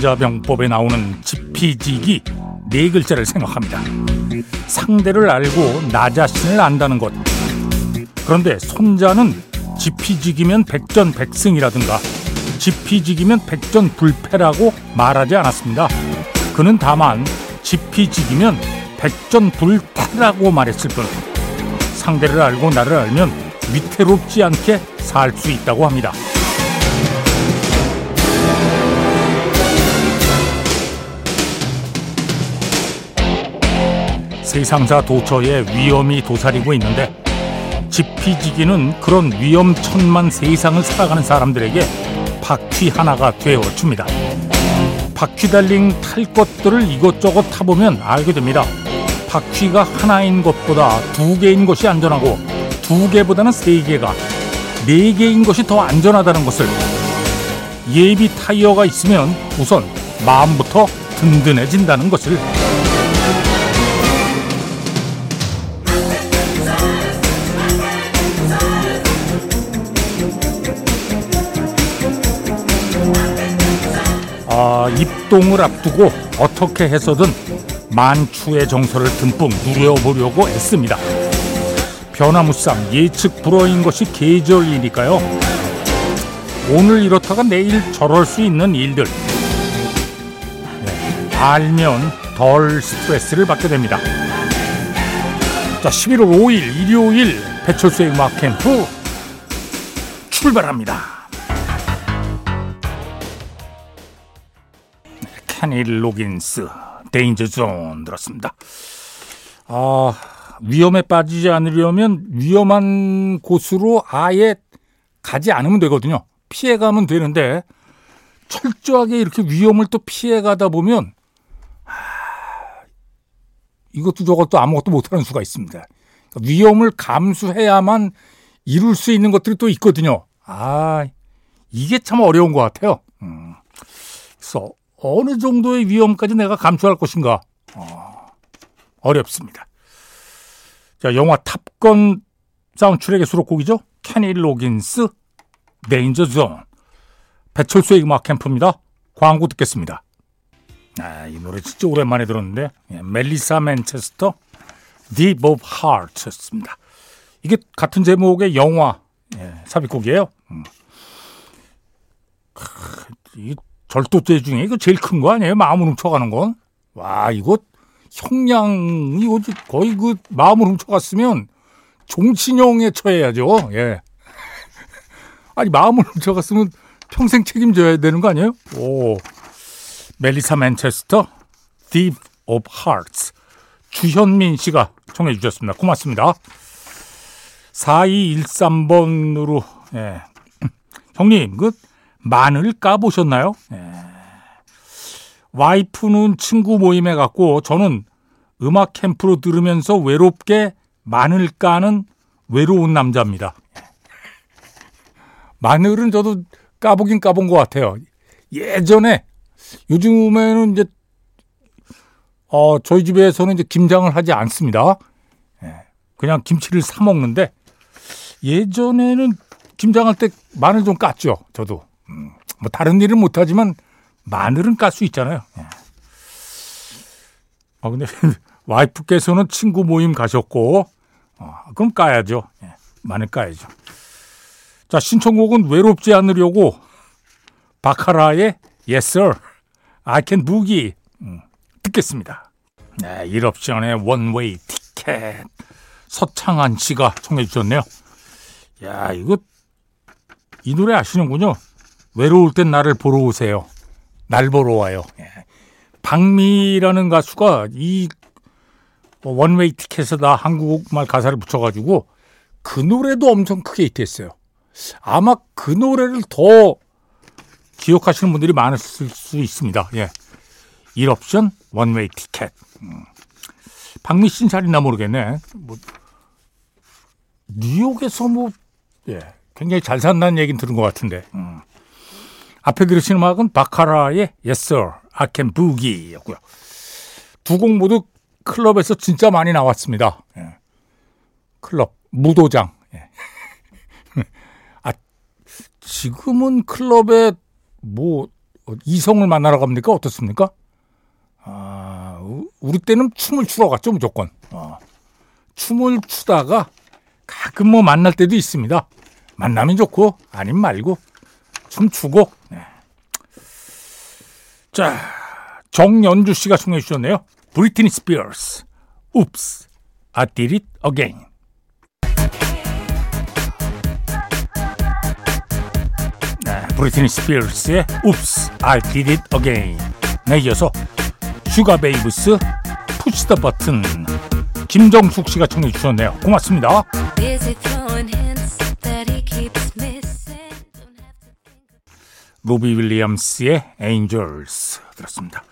손자병법에 나오는 지피지기 네 글자를 생각합니다. 상대를 알고 나 자신을 안다는 것. 그런데 손자는 지피지기면 백전백승이라든가 지피지기면 백전불패라고 말하지 않았습니다. 그는 다만 지피지기면 백전불패라고 말했을 뿐 상대를 알고 나를 알면 위태롭지 않게 살 수 있다고 합니다. 세상사 도처에 위험이 도사리고 있는데 지피지기는 그런 위험천만 세상을 살아가는 사람들에게 바퀴 하나가 되어줍니다. 바퀴 달린 탈 것들을 이것저것 타보면 알게 됩니다. 바퀴가 하나인 것보다 두 개인 것이 안전하고 두 개보다는 세 개가 네 개인 것이 더 안전하다는 것을 예비 타이어가 있으면 우선 마음부터 든든해진다는 것을 아, 입동을 앞두고 어떻게 해서든 만추의 정서를 듬뿍 누려보려고 애씁니다. 변화무쌍 예측 불허인 것이 계절이니까요. 오늘 이렇다가 내일 저럴 수 있는 일들. 네, 알면 덜 스트레스를 받게 됩니다. 자, 11월 5일 일요일 배철수의 음악 캠프 출발합니다. 케니 로긴스 Danger Zone 들었습니다. 아, 위험에 빠지지 않으려면 위험한 곳으로 아예 가지 않으면 되거든요. 피해가면 되는데 철저하게 이렇게 위험을 또 피해가다 보면 아, 이것도 저것도 아무것도 못하는 수가 있습니다. 그러니까 위험을 감수해야만 이룰 수 있는 것들이 또 있거든요. 아, 이게 참 어려운 것 같아요. 음. 그래서 어느 정도의 위험까지 내가 감수할 것인가? 어, 어렵습니다. 자, 영화 탑건 사운드트랙의 수록곡이죠. 케니 로긴스, Danger Zone. 배철수의 음악 캠프입니다. 광고 듣겠습니다. 아, 이 노래 진짜 오랜만에 들었는데 예, 멜리사 맨체스터, Thief of Hearts였습니다. 이게 같은 제목의 영화 예, 삽입곡이에요. 음. 크, 이 절도죄 중에 이거 제일 큰 거 아니에요? 마음을 훔쳐가는 건. 와, 이거 형량, 이거 거의 그 마음을 훔쳐갔으면 종신형에 처해야죠. 예. 아니, 마음을 훔쳐갔으면 평생 책임져야 되는 거 아니에요? 오. 멜리사 맨체스터, Deep of Hearts. 주현민 씨가 청해 주셨습니다. 고맙습니다. 4213번으로, 예. 형님, 그, 마늘 까보셨나요? 예. 와이프는 친구 모임에 갔고 저는 음악 캠프로 들으면서 외롭게 마늘 까는 외로운 남자입니다. 마늘은 저도 까보긴 까본 것 같아요. 예전에 요즘에는 이제 어 저희 집에서는 이제 김장을 하지 않습니다. 예. 그냥 김치를 사 먹는데 예전에는 김장할 때 마늘 좀 깠죠. 저도. 음, 뭐 다른 일은 못하지만 마늘은 깔 수 있잖아요. 예. 아 근데 와이프께서는 친구 모임 가셨고 어, 그럼 까야죠. 예, 마늘 까야죠. 자 신청곡은 외롭지 않으려고 바카라의 Yes Sir, I Can Boogie 음, 듣겠습니다. 네, 일 옵션의 원웨이 티켓 서창한 씨가 청해 주셨네요. 야 이거 이 노래 아시는군요. 외로울 땐 나를 보러 오세요. 날 보러 와요. 예. 방미라는 가수가 이 One Way Ticket에다 한국말 가사를 붙여가지고 그 노래도 엄청 크게 히트했어요. 아마 그 노래를 더 기억하시는 분들이 많았을 수 있습니다. 예. 이럽션 One Way Ticket. 음. 박미 씨는 잘 있나 모르겠네. 뭐 뉴욕에서 뭐 예, 굉장히 잘 산다는 얘기는 들은 것 같은데. 음. 앞에 들으신 음악은 바카라의 Yes Sir, I Can Boogie였고요. 두 곡 모두 클럽에서 진짜 많이 나왔습니다. 예. 클럽 무도장. 예. 아 지금은 클럽에 뭐 이성을 만나러 갑니까? 어떻습니까? 아, 우리 때는 춤을 추러 갔죠, 무조건. 어. 춤을 추다가 가끔 뭐 만날 때도 있습니다. 만나면 좋고, 아님 말고, 춤추고. 네. 자, 정연주 씨가 청해 주셨네요. 브리트니 스피어스. Oops, I did it again. 네, 브리트니 스피어스의 Oops, I did it again. 네, 이어서 슈가 베이브스 Push the Button 김정숙 씨가 청해 주셨네요. 고맙습니다. 로비 윌리엄스의 Angels 들었습니다.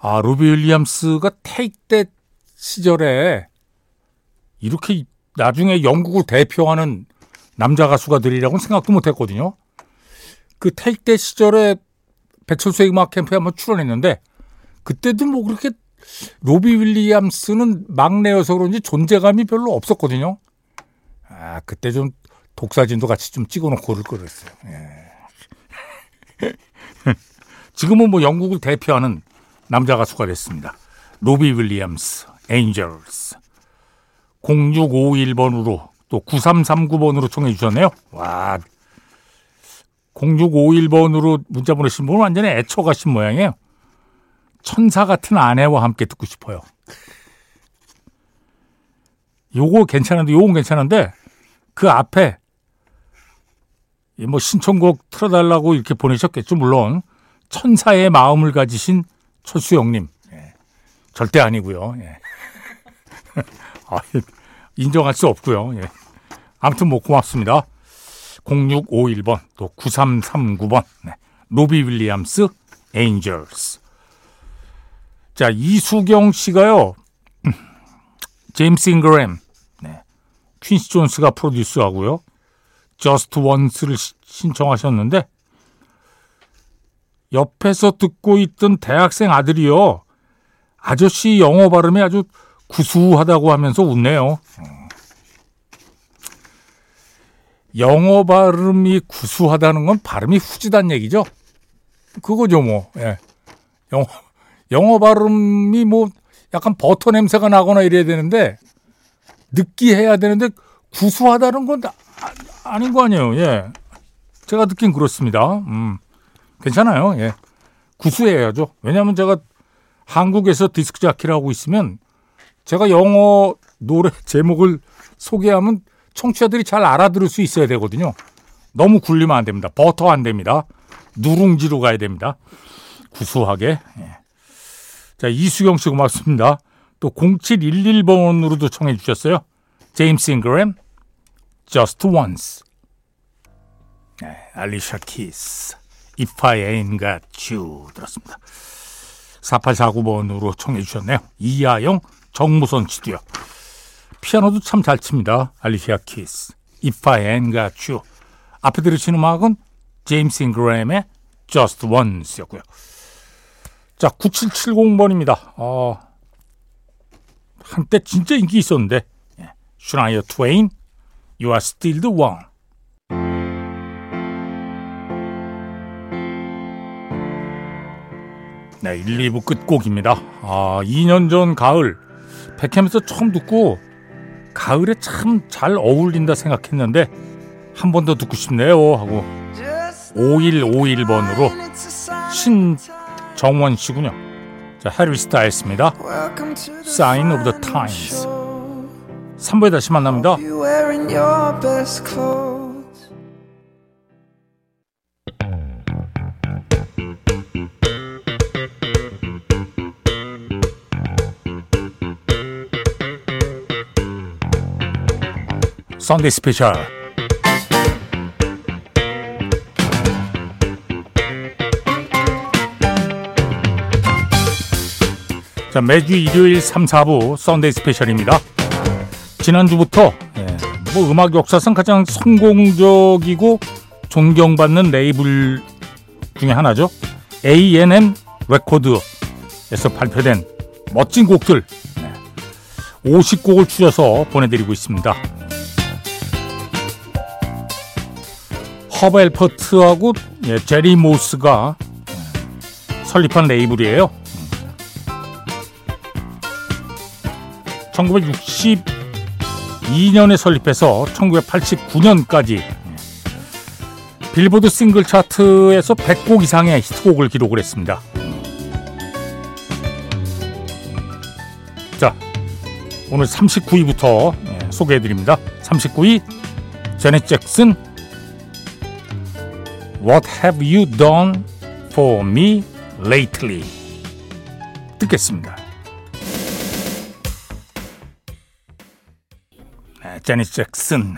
아, 로비 윌리엄스가 테이크 댓 시절에 이렇게 나중에 영국을 대표하는 남자 가수가 되리라고는 생각도 못 했거든요. 그 테이크 때 시절에 배철수의 음악 캠프에 한번 출연했는데 그때도 뭐 그렇게 로비 윌리엄스는 막내여서 그런지 존재감이 별로 없었거든요. 아, 그때 좀 독사진도 같이 좀 찍어놓고 그럴 거랬어요. 예. 지금은 뭐 영국을 대표하는 남자 가수가 됐습니다. 로비 윌리엄스, 엔젤스. 0651번으로 또 9339번으로 청해 주셨네요. 와. 0651번으로 문자 보내신 분은 완전히 애처 가신 모양이에요. 천사 같은 아내와 함께 듣고 싶어요. 요거 괜찮은데, 요건 괜찮은데, 그 앞에, 뭐 신청곡 틀어달라고 이렇게 보내셨겠죠, 물론. 천사의 마음을 가지신 철수 형님. 예. 절대 아니고요. 예. 아, 인정할 수 없고요. 예. 아무튼 뭐 고맙습니다. 0651번, 또 9339번, 네. 로비 윌리엄스, Angels. 자, 이수경 씨가요, 제임스 잉그램, 네. 퀸시 존스가 프로듀스 하고요. 저스트 원스를 신청하셨는데, 옆에서 듣고 있던 대학생 아들이요. 아저씨 영어 발음이 아주 구수하다고 하면서 웃네요. 영어 발음이 구수하다는 건 발음이 후지단 얘기죠. 그거죠, 뭐. 예. 영어, 영어 발음이 뭐 약간 버터 냄새가 나거나 이래야 되는데 느끼해야 되는데 구수하다는 건 아, 닌 거 아니에요. 예. 제가 듣긴 그렇습니다. 음. 괜찮아요. 예. 구수해야죠. 왜냐하면 제가 한국에서 디스크 자키를 하고 있으면 제가 영어 노래 제목을 소개하면 청취자들이 잘 알아들을 수 있어야 되거든요. 너무 굴리면 안 됩니다. 버터 안 됩니다. 누룽지로 가야 됩니다. 구수하게. 예. 자, 이수경 씨 고맙습니다. 또 0711번으로도 청해 주셨어요. 제임스 잉그램, Just Once. 네, 알리시아 키스. If I Ain't Got You 들었습니다. 4849번으로 청해 주셨네요. 이하영 정무선 스튜디오. 피아노도 참 잘 칩니다. 알리시아 키스. If I Ain't Got You. 앞에 들으신 음악은 제임스 잉그램의 Just Once였고요. 자, 9770번입니다. 어, 한때 진짜 인기 있었는데. 슈나이어 트웨인, You Are Still the One. 네, 1, 2부 끝곡입니다. 아, 2년 전 가을 백햄에서 처음 듣고 가을에 참 잘 어울린다 생각했는데 한 번 더 듣고 싶네요 하고 5151번으로 신정원 씨군요. 자, 해리 스타일스입니다. Sign of the Times. 3부에 다시 만납니다. Sunday Special 자 매주 일요일 3, 4부 Sunday Special입니다 지난주부터 예, 뭐 음악 역사상 가장 성공적이고 존경받는 레이블 중에 하나죠. A&M 레코드에서 발표된 멋진 곡들 50곡을 추려서 보내드리고 있습니다. 허브 앨퍼트하고 예, 제리 모스가 설립한 레이블이에요. 1962년에 설립해서 1989년까지 빌보드 싱글 차트에서 100곡 이상의 히트곡을 기록을 했습니다. 자, 오늘 39위부터 예, 소개해드립니다. 39위 제넷 잭슨 What have you done for me lately? 듣겠습니다. 제니 잭슨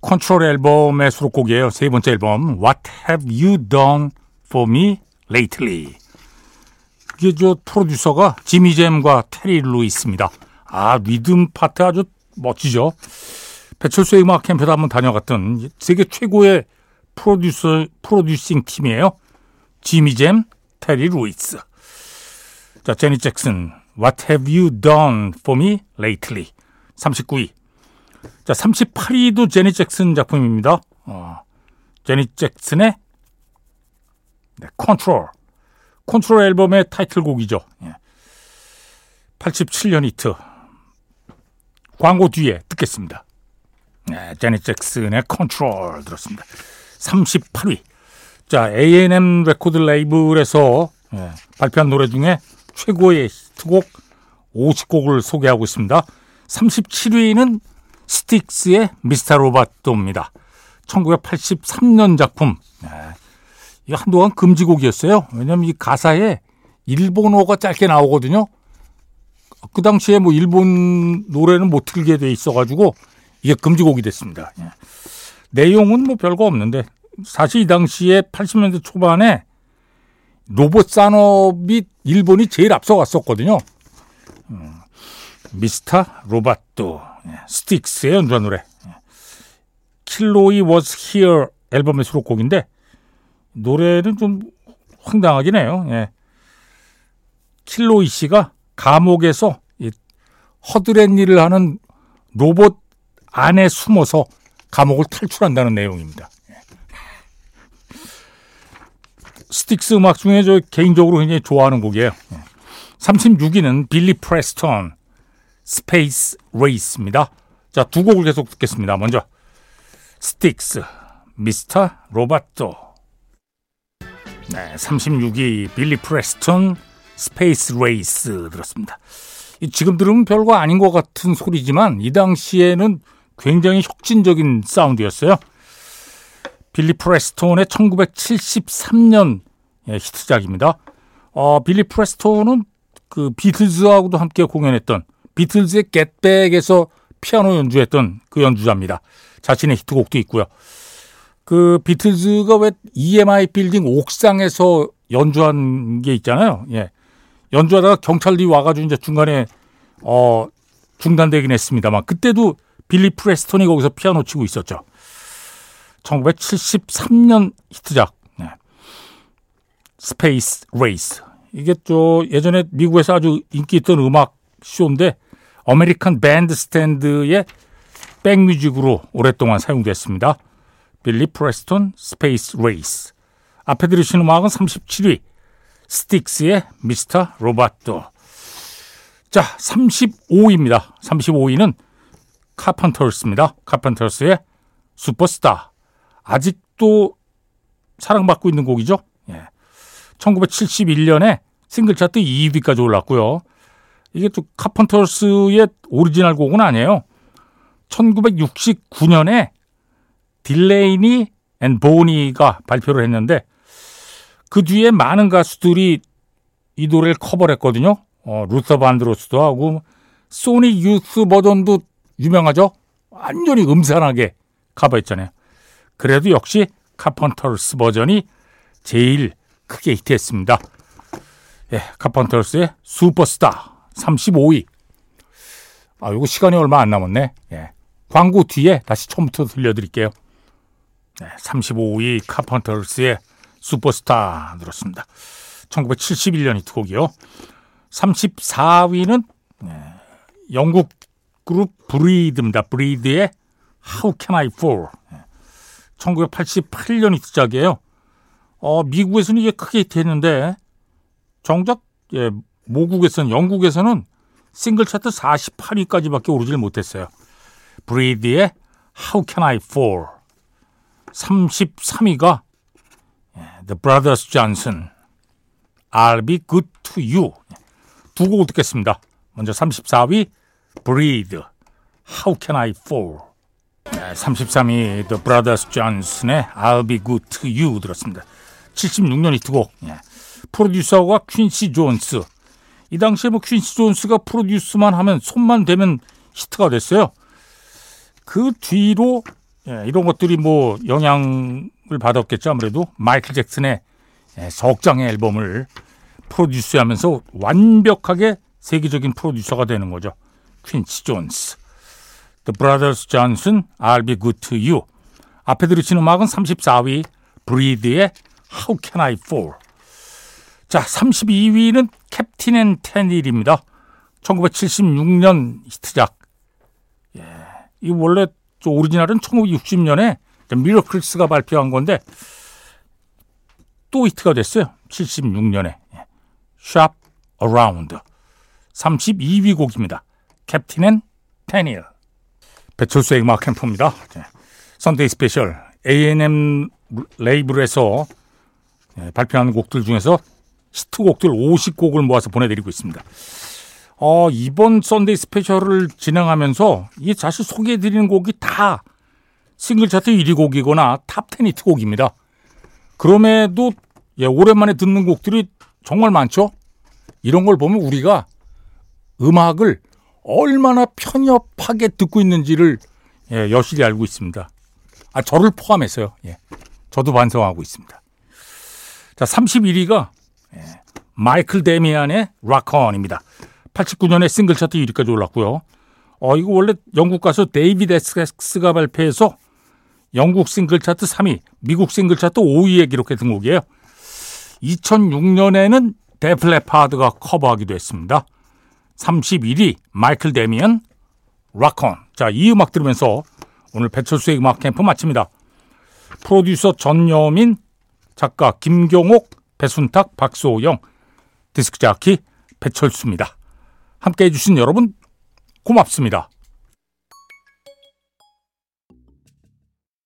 컨트롤 앨범의 수록곡이에요. 세 번째 앨범 What Have You Done For Me Lately 이게 저 프로듀서가 지미 잼과 테리 루이스입니다. 아 리듬 파트 아주 멋지죠. 배철수의 음악 캠프도 한번 다녀갔던 세계 최고의 프로듀서 프로듀싱 팀이에요. 지미 잼, 테리 루이스. 자 재닛 잭슨 What Have You Done For Me Lately 39위 자, 38위도 재닛 잭슨 작품입니다. 어, 재닛 잭슨의 네, Control. Control 앨범의 타이틀곡이죠. 예. 87년 히트. 광고 뒤에 듣겠습니다. 네, 재닛 잭슨의 컨트롤 들었습니다. 38위. 자, A&M 레코드 레이블에서 예, 발표한 노래 중에 최고의 히트곡 50곡을 소개하고 있습니다. 37위는 스틱스의 미스터 로바토입니다. 1983년 작품. 네. 이 한동안 금지곡이었어요. 왜냐면 이 가사에 일본어가 짧게 나오거든요. 그 당시에 뭐 일본 노래는 못 틀게 돼 있어가지고 이게 금지곡이 됐습니다. 예. 내용은 뭐 별거 없는데 사실 이 당시에 80년대 초반에 로봇 산업이 일본이 제일 앞서갔었거든요. 음, Mr. Roboto. 예, 스틱스의 연주한 노래. Kilroy Was Here 앨범의 수록곡인데 노래는 좀 황당하긴 해요. 예. 킬로이 씨가 감옥에서 허드렛 일을 하는 로봇 안에 숨어서 감옥을 탈출한다는 내용입니다. 예. 스틱스 음악 중에 저 개인적으로 굉장히 좋아하는 곡이에요. 36위는 빌리 프레스턴 Space Race입니다. 자, 두 곡을 계속 듣겠습니다. 먼저 스틱스 Mr. Roboto 네, 36위 빌리 프레스턴 Space Race 들었습니다. 지금 들으면 별거 아닌 것 같은 소리지만 이 당시에는 굉장히 혁신적인 사운드였어요. 빌리 프레스턴의 1973년 예, 히트작입니다. 어, 빌리 프레스톤은 그 비틀즈하고도 함께 공연했던 비틀즈의 Get Back에서 피아노 연주했던 그 연주자입니다. 자신의 히트곡도 있고요. 그 비틀즈가 왜 EMI 빌딩 옥상에서 연주한 게 있잖아요. 예. 연주하다가 경찰들이 와가지고 이제 중간에 어 중단되긴 했습니다만 그때도 빌리 프레스톤이 거기서 피아노 치고 있었죠. 1973년 히트작 네. Space Race 이게 또 예전에 미국에서 아주 인기 있던 음악 쇼인데 American Bandstand의 back music으로 오랫동안 사용됐습니다. 빌리 프레스톤 Space Race. 앞에 들으신 음악은 37위 스틱스의 Mr. Roboto. 자, 35위입니다. 35위는 카펀터스입니다. 카펀터스의 슈퍼스타. 아직도 사랑받고 있는 곡이죠. 예. 1971년에 싱글 차트 2위까지 올랐고요. 이게 또 카펀터스의 오리지널 곡은 아니에요. 1969년에 딜레이니 앤 보니가 발표를 했는데 그 뒤에 많은 가수들이 이 노래를 커버를 했거든요. 어, 루터 반드로스도 하고 소닉 유스 버전도 유명하죠. 완전히 음산하게 커버했잖아요. 그래도 역시 카펀터스 버전이 제일 크게 히트했습니다. 예, 카펀터스의 슈퍼스타 35위. 아, 이거 시간이 얼마 안 남았네. 예. 광고 뒤에 다시 처음부터 들려드릴게요. 네, 35위 카펀터스의 슈퍼스타 들었습니다. 1971년 히트곡이요. 34위는 네, 영국 그룹 브리드입니다. 브리드의 How Can I Fall. 네, 1988년 히트작이에요. 어, 미국에서는 이게 크게 히트했는데 정작 예, 모국에서는 영국에서는 싱글 차트 48위까지밖에 오르질 못했어요. 브리드의 How Can I Fall 33위가 예, The Brothers Johnson I'll Be Good to You 두 곡 듣겠습니다. 먼저 34위 Breathe How Can I Fall 33위 The Brothers Johnson의 I'll Be Good to You 들었습니다. 76년 히트곡 예. 프로듀서가 퀸시 존스 이 당시에 뭐 퀸시 존스가 프로듀스만 하면 손만 대면 히트가 됐어요. 그 뒤로 예, 이런 것들이 뭐 영향을 받았겠죠 아무래도 마이클 잭슨의 예, 석장의 앨범을 프로듀스하면서 완벽하게 세계적인 프로듀서가 되는 거죠. 퀸시 존스. The Brothers Johnson, I'll Be Good to You. 앞에 들으신 음악은 34위 브리드의 How Can I Fall. 자, 32위는 캡틴 앤 테닐입니다. 1976년 히트작. 예, 이 원래 오리지널은 1960년에 미러클스가 발표한 건데 또 히트가 됐어요. 76년에. Shop Around. 32위 곡입니다. 캡틴 앤 테닐. 배철수의 음악 캠프입니다. 선데이 스페셜 A&M 레이블에서 예, 발표하는 곡들 중에서 히트곡들 50곡을 모아서 보내드리고 있습니다. 어, 이번 썬데이 스페셜을 진행하면서 이 사실 소개해드리는 곡이 다 싱글 차트 1위 곡이거나 탑10 히트곡입니다. 그럼에도 예, 오랜만에 듣는 곡들이 정말 많죠? 이런 걸 보면 우리가 음악을 얼마나 편협하게 듣고 있는지를 예, 여실히 알고 있습니다. 아, 저를 포함해서요. 예, 저도 반성하고 있습니다. 자, 31위가 예, 마이클 데미안의 Rock On입니다. 89년에 싱글 차트 1위까지 올랐고요. 어, 이거 원래 영국 가수 데이비드 에식스가 발표해서 영국 싱글 차트 3위, 미국 싱글 차트 5위에 기록했던 곡이에요. 2006년에는 데프 레파드가 커버하기도 했습니다. 31위 마이클 데미안 락콘. 자, 이 음악 들으면서 오늘 배철수의 음악 캠프 마칩니다. 프로듀서 전여민, 작가 김경옥, 배순탁, 박소영, 디스크 자키 배철수입니다. 함께 해 주신 여러분 고맙습니다.